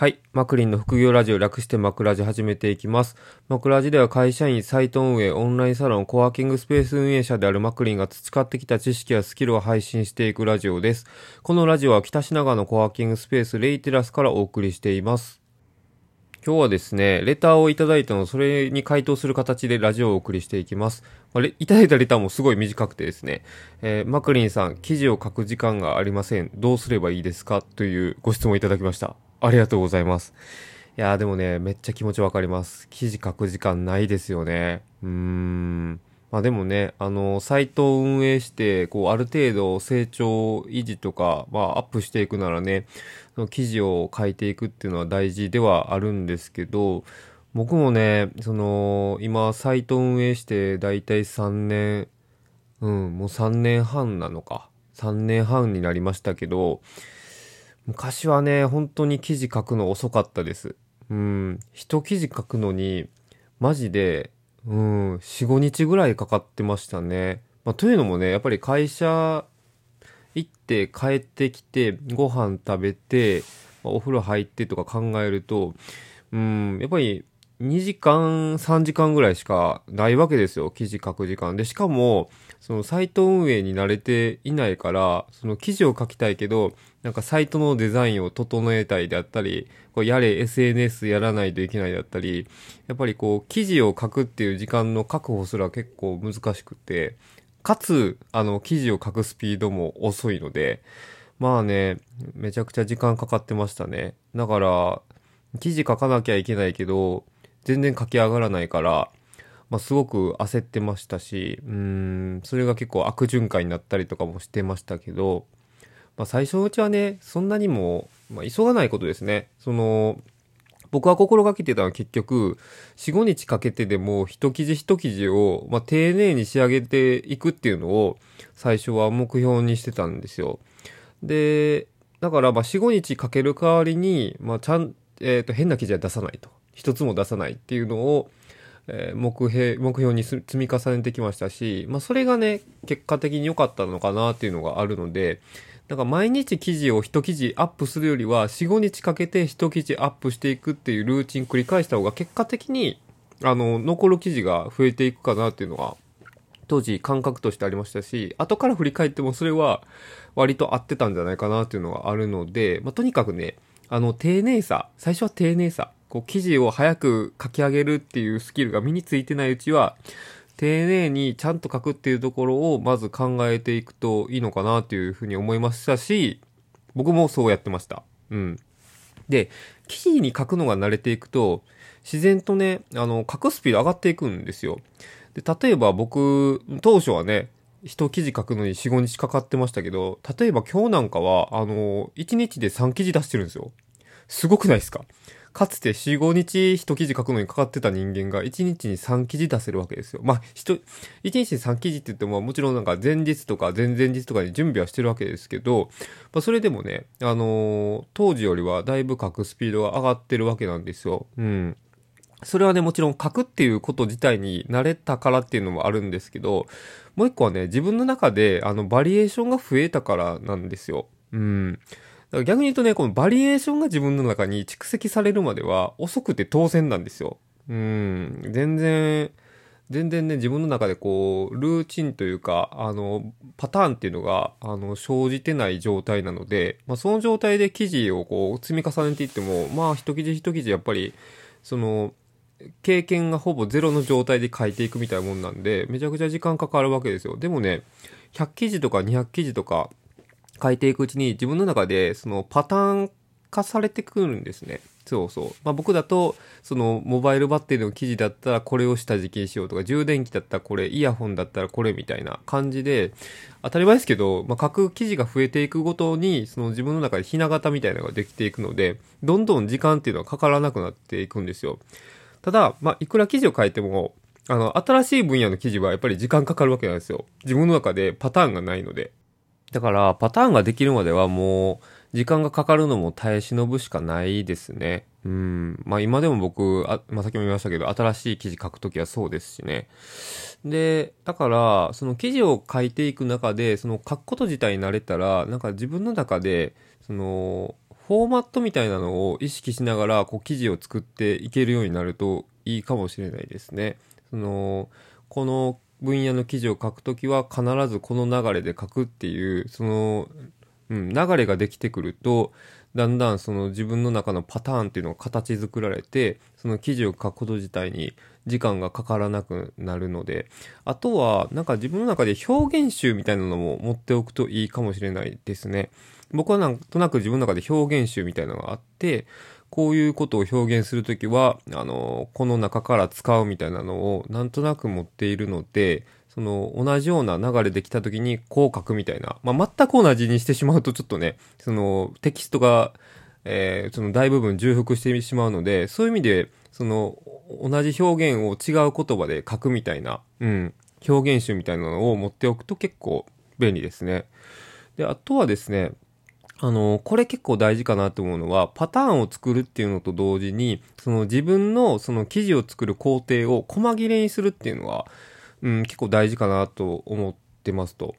はい。マクリンの副業ラジオ略してマクラジ始めていきます。マクラジでは会社員、サイト運営、オンラインサロン、コワーキングスペース運営者であるマクリンが培ってきた知識やスキルを配信していくラジオです。このラジオは北品川のコワーキングスペースレイテラスからお送りしています。今日はですね、レターをいただいたの、それに回答する形でラジオをお送りしていきます。まあ、いただいたレターもすごい短くてですね、えーマクリンさん、記事を書く時間がありません。どうすればいいですか？というご質問をいただきました。ありがとうございます。いやーでもね、めっちゃ気持ちわかります。記事書く時間ないですよね。うーん。まあでもね、あの、サイトを運営して、こう、ある程度成長維持とか、まあ、アップしていくならね、その記事を書いていくっていうのは大事ではあるんですけど、僕もね、その、今、サイト運営して、だいたい3年、うん、もう3年半なのか。3年半になりましたけど、昔はね、本当に記事書くの遅かったです。うん、一記事書くのに、マジで、うん、4、5日ぐらいかかってましたね。まあ、というのもね、やっぱり会社行って帰ってきて、ご飯食べて、まあお風呂入ってとか考えると、うん、やっぱり2時間、3時間ぐらいしかないわけですよ。記事書く時間。で、しかも、そのサイト運営に慣れていないから、その記事を書きたいけど、なんかサイトのデザインを整えたいであったり、こうやれ SNS やらないといけないであったり、やっぱりこう記事を書くっていう時間の確保すら結構難しくて、かつ、あの、記事を書くスピードも遅いので、まあね、めちゃくちゃ時間かかってましたね。だから、記事書かなきゃいけないけど、全然書き上がらないから、まあ、すごく焦ってましたし、うん、それが結構悪循環になったりとかもしてましたけど、まあ、最初のうちはね、そんなにも、まあ、急がないことですね。その、僕は心がけてたのは結局、4、5日かけてでも一記事一記事を、まあ、丁寧に仕上げていくっていうのを最初は目標にしてたんですよ。で、だからまあ4、5日かける代わりに、まあ、ちゃん、えっ、と、変な記事は出さないと。一つも出さないっていうのを、えー目標、目標に積み重ねてきましたし、まあ、それがね、結果的に良かったのかなっていうのがあるので、なんか毎日記事を一記事アップするよりは、4、5日かけて一記事アップしていくっていうルーチン繰り返した方が結果的に、あの、残る記事が増えていくかなっていうのは、当時感覚としてありましたし、後から振り返ってもそれは割と合ってたんじゃないかなっていうのがあるので、まあ、とにかくね、あの、丁寧さ、最初は丁寧さ、こう、記事を早く書き上げるっていうスキルが身についてないうちは、丁寧にちゃんと書くっていうところをまず考えていくといいのかなっていうふうに思いましたし、僕もそうやってました。うん。で、記事に書くのが慣れていくと、自然とね、あの、書くスピード上がっていくんですよ。で、例えば僕、当初はね、一記事書くのに4、5日かかってましたけど、例えば今日なんかは、あの、1日で3記事出してるんですよ。すごくないですか？かつて4、5日一記事書くのにかかってた人間が1日に3記事出せるわけですよ。まあ、1、1日に3記事って言ってももちろんなんか前日とか前々日とかに準備はしてるわけですけど、まあ、それでもね、あのー当時よりはだいぶ書くスピードが上がってるわけなんですよ。うん。それはね、もちろん書くっていうこと自体に慣れたからっていうのもあるんですけど、もう一個はね、自分の中で、あの、バリエーションが増えたからなんですよ。うん。だから逆に言うとね、このバリエーションが自分の中に蓄積されるまでは遅くて当然なんですよ。うん。全然、全然ね、自分の中でこう、ルーチンというか、あの、パターンっていうのが、あの、生じてない状態なので、まあ、その状態で記事をこう、積み重ねていっても、まあ、一記事一記事やっぱり、その、経験がほぼゼロの状態で書いていくみたいなもんなんで、めちゃくちゃ時間かかるわけですよ。でもね、100記事とか200記事とか書いていくうちに自分の中でそのパターン化されてくるんですね。そうそう。まあ僕だと、そのモバイルバッテリーの記事だったらこれを下敷きにしようとか、充電器だったらこれ、イヤホンだったらこれみたいな感じで、当たり前ですけど、まあ書く記事が増えていくごとに、その自分の中でひな形みたいなのができていくので、どんどん時間っていうのはかからなくなっていくんですよ。ただ、まあ、いくら記事を書いても、あの、新しい分野の記事はやっぱり時間かかるわけなんですよ。自分の中でパターンがないので。だから、パターンができるまではもう、時間がかかるのも耐え忍ぶしかないですね。うん。まあ今でも僕、あまあ先も言いましたけど、新しい記事書くときはそうですしね。で、だから、その記事を書いていく中で、その書くこと自体に慣れたら、なんか自分の中で、その、フォーマットみたいなのを意識しながら、こう、記事を作っていけるようになるといいかもしれないですね。その、この分野の記事を書くときは必ずこの流れで書くっていう、その、うん、流れができてくると、だんだんその自分の中のパターンっていうのが形作られて、その記事を書くこと自体に時間がかからなくなるので、あとは、なんか自分の中で表現集みたいなのも持っておくといいかもしれないですね。僕はなんとなく自分の中で表現集みたいなのがあって、こういうことを表現するときは、あの、この中から使うみたいなのをなんとなく持っているので、その同じような流れできたときにこう書くみたいな。まあ、全く同じにしてしまうとちょっとね、そのテキストが、えー、その大部分重複してしまうので、そういう意味で、その同じ表現を違う言葉で書くみたいな、うん、表現集みたいなのを持っておくと結構便利ですね。で、あとはですね、あの、これ結構大事かなと思うのは、パターンを作るっていうのと同時に、その自分のその記事を作る工程を細切れにするっていうのは、うん、結構大事かなと思ってますと。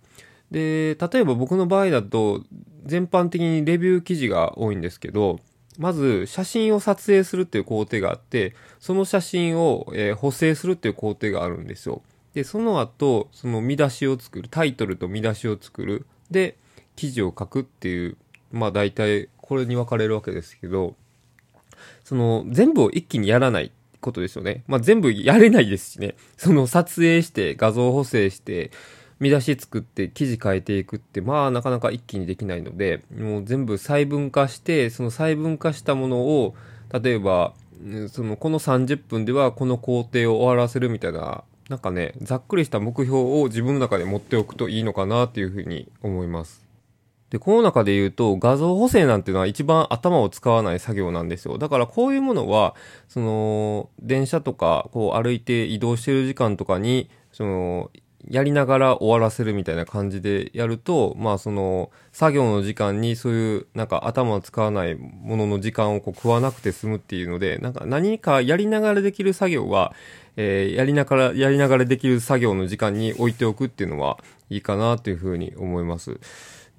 で、例えば僕の場合だと、全般的にレビュー記事が多いんですけど、まず写真を撮影するっていう工程があって、その写真を、えー、補正するっていう工程があるんですよ。で、その後、その見出しを作る、タイトルと見出しを作る。で、記事を書くっていうまあ大体これに分かれるわけですけど、その全部を一気にやらないことですよね。まあ全部やれないですしね。その撮影して画像補正して、見出し作って記事変えていくって、まあなかなか一気にできないので、もう全部細分化して、その細分化したものを、例えば、そのこの30分ではこの工程を終わらせるみたいな、なんかね、ざっくりした目標を自分の中で持っておくといいのかなっていうふうに思います。で、この中で言うと画像補正なんていうのは一番頭を使わない作業なんですよ。だからこういうものは、その、電車とか、こう歩いて移動してる時間とかに、その、やりながら終わらせるみたいな感じでやると、まあその、作業の時間にそういうなんか頭を使わないものの時間をこう食わなくて済むっていうので、なんか何かやりながらできる作業は、えー、やりながら、やりながらできる作業の時間に置いておくっていうのはいいかなというふうに思います。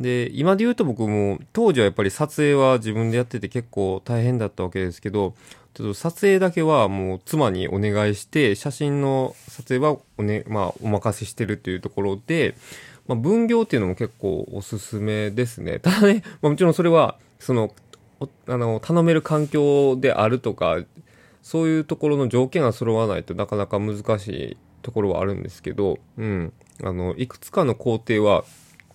で、今で言うと僕も、当時はやっぱり撮影は自分でやってて結構大変だったわけですけど、ちょっと撮影だけはもう妻にお願いして、写真の撮影はおね、まあお任せしてるっていうところで、まあ分業っていうのも結構おすすめですね。ただね、まあもちろんそれは、その、あの、頼める環境であるとか、そういうところの条件が揃わないとなかなか難しいところはあるんですけど、うん。あの、いくつかの工程は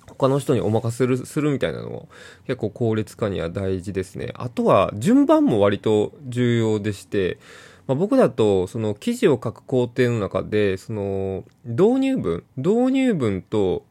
他の人にお任せするするみたいなのも結構効率化には大事ですね。あとは順番も割と重要でして、まあ、僕だとその記事を書く工程の中でその導入文導入文と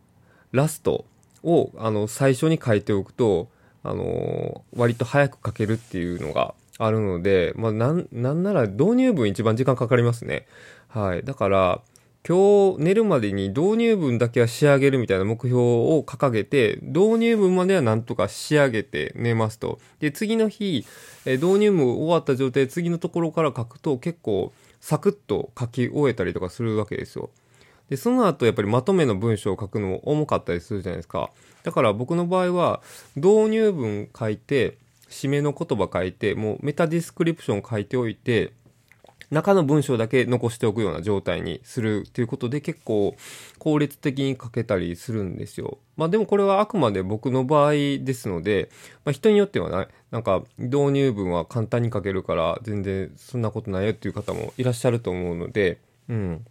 ラストをあの最初に書いておくとあの割と早く書けるっていうのがあるので、まあ、なん、なんなら導入文一番時間かかりますね。はい。だから、今日寝るまでに導入文だけは仕上げるみたいな目標を掲げて、導入文まではなんとか仕上げて寝ますと。で、次の日、え導入文終わった状態次のところから書くと結構サクッと書き終えたりとかするわけですよ。で、その後やっぱりまとめの文章を書くのも重かったりするじゃないですか。だから僕の場合は導入文書いて、締めの言葉書いて、もうメタディスクリプション書いておいて、中の文章だけ残しておくような状態にするっていうことで結構効率的に書けたりするんですよ。まあでもこれはあくまで僕の場合ですので、まあ人によってはな、なんか導入文は簡単に書けるから全然そんなことないよっていう方もいらっしゃると思うので、うん。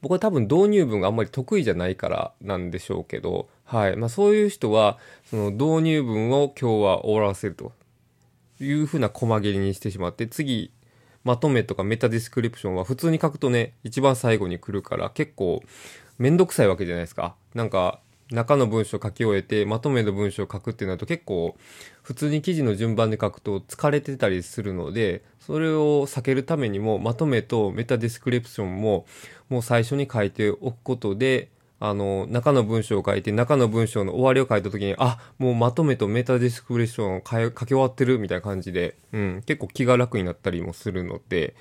僕は多分導入文があんまり得意じゃないからなんでしょうけど、はい。まあそういう人は、その導入文を今日は終わらせるというふうな細切りにしてしまって、次まとめとかメタディスクリプションは普通に書くとね、一番最後に来るから結構めんどくさいわけじゃないですか。なんか、中の文章書き終えて、まとめの文章を書くってなると結構、普通に記事の順番で書くと疲れてたりするので、それを避けるためにも、まとめとメタディスクリプションも、もう最初に書いておくことで、あの、中の文章を書いて、中の文章の終わりを書いたときに、あ、もうまとめとメタディスクリプションを書き終わってるみたいな感じで、うん、結構気が楽になったりもするので、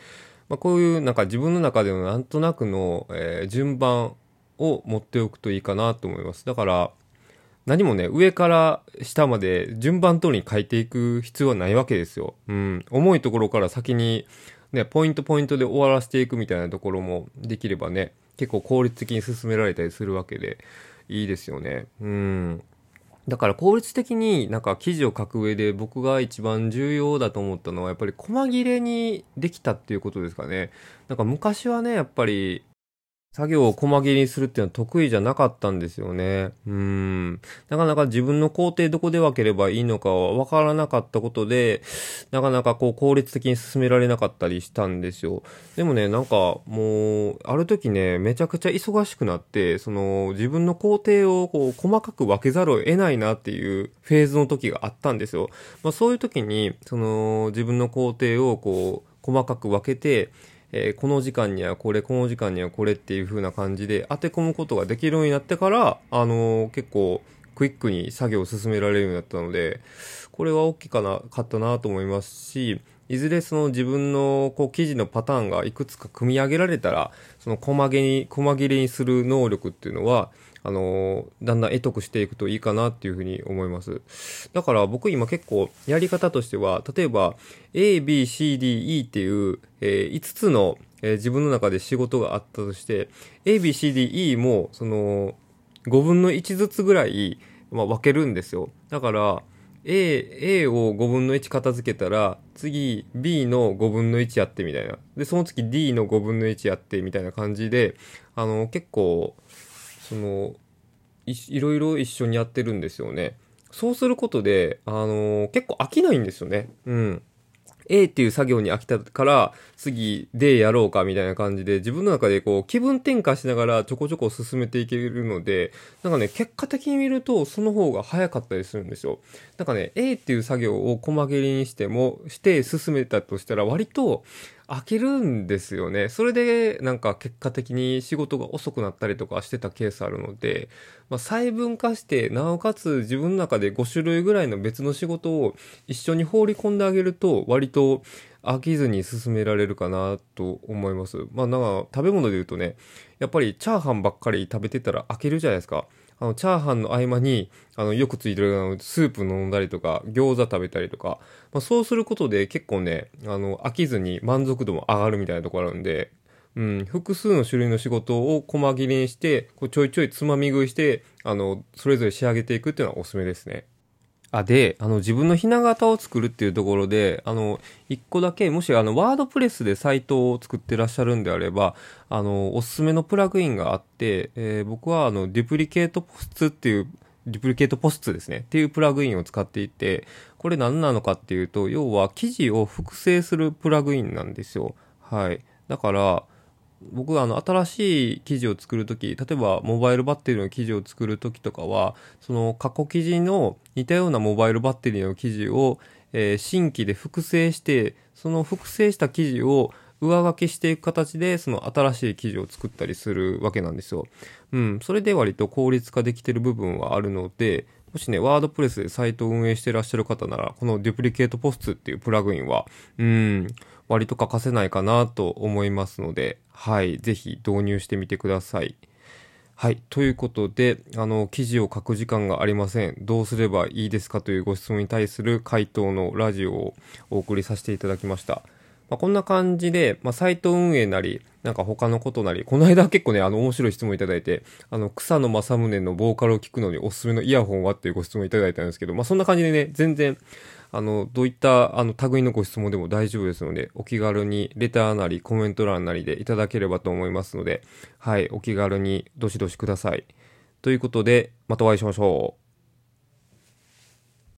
まあ、こういうなんか自分の中でのなんとなくの、えー、順番を持っておくといいかなと思います。だから、何もね、上から下まで順番通りに書いていく必要はないわけですよ。うん。重いところから先に、ね、ポイントポイントで終わらせていくみたいなところもできればね、結構効率的に進められたりするわけで、いいですよね。うん。だから効率的になんか記事を書く上で僕が一番重要だと思ったのはやっぱり細切れにできたっていうことですかね。なんか昔はね、やっぱり作業を細切りにするっていうのは得意じゃなかったんですよね。うん。なかなか自分の工程どこで分ければいいのかは分からなかったことで、なかなかこう効率的に進められなかったりしたんですよ。でもね、なんかもう、ある時ね、めちゃくちゃ忙しくなって、その自分の工程をこう細かく分けざるを得ないなっていうフェーズの時があったんですよ。まあそういう時に、その自分の工程をこう細かく分けて、えー、この時間にはこれ、この時間にはこれっていう風な感じで当て込むことができるようになってから、あのー、結構クイックに作業を進められるようになったので、これは大きかな、かったなと思いますし、いずれその自分のこう記事のパターンがいくつか組み上げられたら、その細切に、細切れにする能力っていうのは、あのだんだん得得していくといいかなっていうふうに思います。だから僕今結構やり方としては、例えば A, B, C, D, E っていう、えー、5つの、えー、自分の中で仕事があったとして、A, B, C, D, E もその5分の1ずつぐらい、まあ、分けるんですよ。だから、A、A を5分の1片付けたら、次 B の5分の1やってみたいな。で、その次 D の5分の1やってみたいな感じで、あの、結構、そのいいろいろ一緒にやってるんですよね。そうすることで、あの、結構飽きないんですよね。うん。A っていう作業に飽きたから次 D やろうかみたいな感じで自分の中でこう気分転換しながらちょこちょこ進めていけるのでなんかね結果的に見るとその方が早かったりするんですよ。なんかね A っていう作業を細切りにしてもして進めたとしたら割と飽きるんですよね。それでなんか結果的に仕事が遅くなったりとかしてたケースあるので、まあ、細分化して、なおかつ自分の中で5種類ぐらいの別の仕事を一緒に放り込んであげると、割と飽きずに進められるかなと思います。まあなんか食べ物で言うとね、やっぱりチャーハンばっかり食べてたら飽きるじゃないですか。あの、チャーハンの合間に、あの、よくついてるあのスープ飲んだりとか、餃子食べたりとか、まあ、そうすることで結構ね、あの、飽きずに満足度も上がるみたいなところあるんで、うん、複数の種類の仕事を細切れにして、こうちょいちょいつまみ食いして、あの、それぞれ仕上げていくっていうのはおすすめですね。あ、で、あの、自分のひな形を作るっていうところで、あの、一個だけ、もしあの、ワードプレスでサイトを作ってらっしゃるんであれば、あの、おすすめのプラグインがあって、えー、僕はあの、デュプリケートポスツっていう、デュプリケートポスツですね。っていうプラグインを使っていて、これ何なのかっていうと、要は記事を複製するプラグインなんですよ。はい。だから、僕はあの新しい記事を作るとき、例えばモバイルバッテリーの記事を作るときとかは、その過去記事の似たようなモバイルバッテリーの記事を、えー、新規で複製して、その複製した記事を上書きしていく形で、その新しい記事を作ったりするわけなんですよ。うん。それで割と効率化できてる部分はあるので、もしね、ワードプレスでサイトを運営してらっしゃる方なら、このデュプリケートポストっていうプラグインは、うん、割と欠かせないかなと思いますので、はい、ぜひ導入してみてください。はい。ということで、あの、記事を書く時間がありません。どうすればいいですかというご質問に対する回答のラジオをお送りさせていただきました。まあ、こんな感じで、まあ、サイト運営なり、なんか他のことなり、この間結構ね、あの、面白い質問いただいて、あの、草野正宗のボーカルを聞くのにおすすめのイヤホンはっていうご質問いただいたんですけど、まあ、そんな感じでね、全然、あの、どういった、あの、類のご質問でも大丈夫ですので、お気軽にレターなりコメント欄なりでいただければと思いますので、はい、お気軽にどしどしください。ということで、またお会いしましょう。